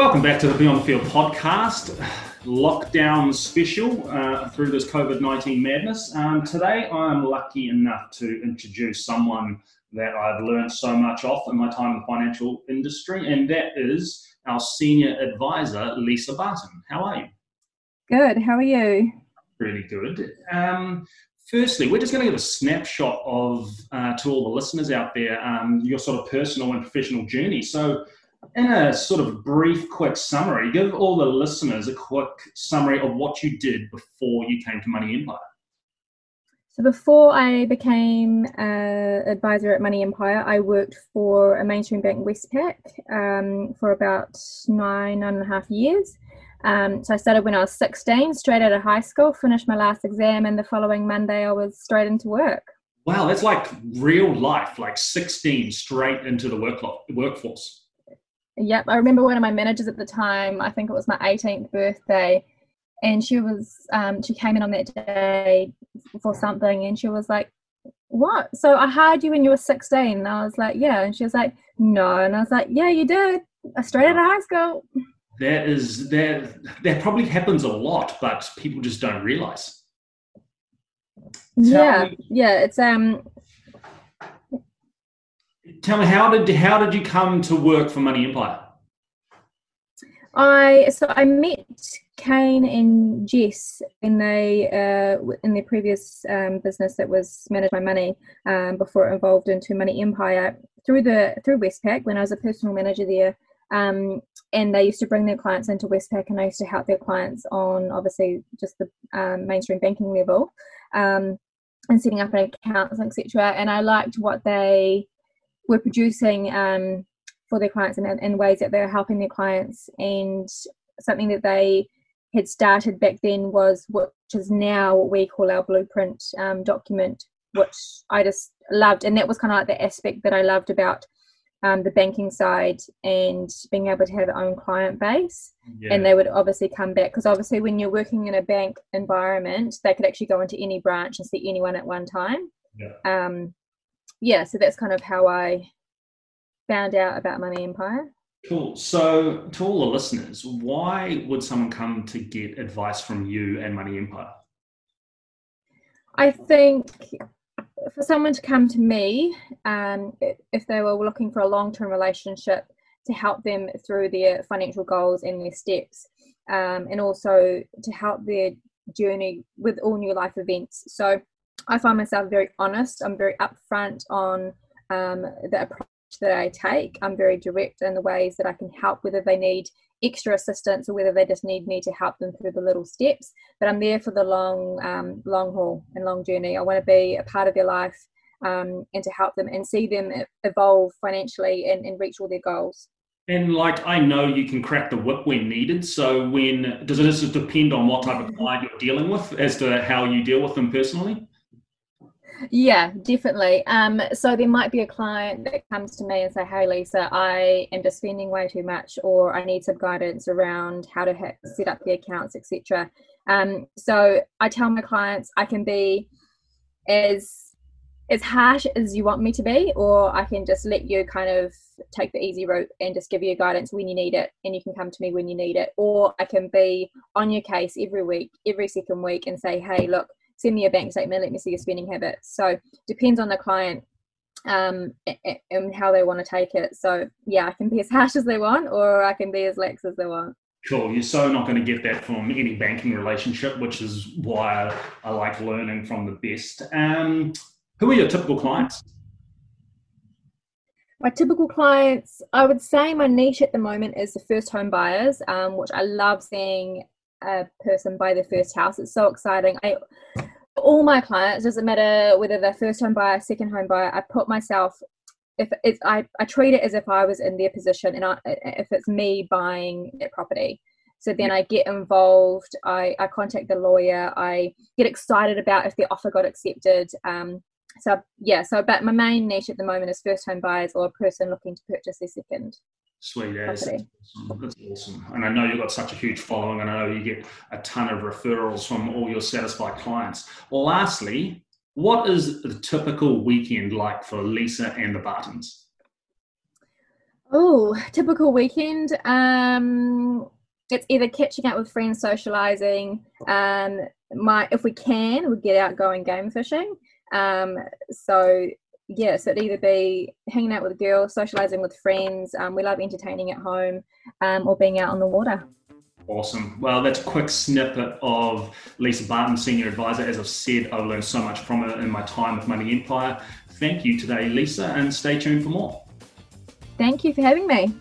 Welcome back to the Beyond the Field podcast, lockdown special uh, through this COVID 19 madness. Um, today, I'm lucky enough to introduce someone that I've learned so much off in my time in the financial industry, and that is our senior advisor, Lisa Barton. How are you? Good. How are you? Really good. Um, firstly, we're just going to give a snapshot of uh, to all the listeners out there um, your sort of personal and professional journey. So, in a sort of brief, quick summary, give all the listeners a quick summary of what you did before you came to Money Empire. So before I became an uh, advisor at Money Empire, I worked for a mainstream bank, Westpac, um, for about nine and a half years. Um, so I started when I was 16, straight out of high school, finished my last exam, and the following Monday I was straight into work. Wow, that's like real life, like 16 straight into the work workforce. Yep, I remember one of my managers at the time, I think it was my 18th birthday, and she was, um, she came in on that day for something, and she was like, what? So I hired you when you were 16. And I was like, yeah. And she was like, no. And I was like, yeah, you did. I straight out of high school that is that that probably happens a lot, but people just don't realize. yeah, me, yeah, it's um. Tell me how did how did you come to work for Money Empire? I so I met Kane and Jess in they uh, in their previous um, business that was manage my money um, before it evolved into Money Empire through the through Westpac when I was a personal manager there. Um, and they used to bring their clients into Westpac, and I used to help their clients on obviously just the um, mainstream banking level um, and setting up an accounts, etc. And I liked what they were producing um, for their clients and in ways that they were helping their clients. And something that they had started back then was which is now what we call our blueprint um, document, which I just loved, and that was kind of like the aspect that I loved about um, the banking side and being able to have their own client base. Yeah. And they would obviously come back because obviously, when you're working in a bank environment, they could actually go into any branch and see anyone at one time. Yeah. Um, yeah, so that's kind of how I found out about Money Empire. Cool. So, to all the listeners, why would someone come to get advice from you and Money Empire? I think for someone to come to me um, if they were looking for a long-term relationship to help them through their financial goals and their steps um, and also to help their journey with all new life events so i find myself very honest i'm very upfront on um, the approach that i take i'm very direct in the ways that i can help whether they need extra assistance or whether they just need me to help them through the little steps. But I'm there for the long, um, long haul and long journey. I want to be a part of their life um, and to help them and see them evolve financially and, and reach all their goals. And like I know you can crack the whip when needed. So when does it just depend on what type of client you're dealing with as to how you deal with them personally? Yeah, definitely. Um, so there might be a client that comes to me and say, "Hey, Lisa, I am just spending way too much, or I need some guidance around how to set up the accounts, etc." Um, so I tell my clients I can be as as harsh as you want me to be, or I can just let you kind of take the easy route and just give you guidance when you need it, and you can come to me when you need it, or I can be on your case every week, every second week, and say, "Hey, look." Send me a bank statement, let me see your spending habits. So depends on the client um, and how they want to take it. So yeah, I can be as harsh as they want, or I can be as lax as they want. Cool. You're so not going to get that from any banking relationship, which is why I like learning from the best. Um, who are your typical clients? My typical clients, I would say my niche at the moment is the first home buyers, um, which I love seeing a person buy their first house. It's so exciting. I all my clients doesn't matter whether they're first home buyer, second home buyer. I put myself if it's I, I treat it as if I was in their position and I, if it's me buying their property. So then I get involved. I, I contact the lawyer. I get excited about if the offer got accepted. Um, so yeah, so but my main niche at the moment is first home buyers or a person looking to purchase their second. Sweet as. That's awesome. That's awesome. And I know you've got such a huge following, and I know you get a ton of referrals from all your satisfied clients. Lastly, what is the typical weekend like for Lisa and the Bartons? Oh, typical weekend. Um, it's either catching up with friends, socializing. Um, my if we can, we get out going game fishing. Um, so yeah, so it'd either be hanging out with girls, socializing with friends. Um, we love entertaining at home, um, or being out on the water. Awesome. Well, that's a quick snippet of Lisa Barton, Senior Advisor. As I've said, I've learned so much from her in my time with Money Empire. Thank you today, Lisa, and stay tuned for more. Thank you for having me.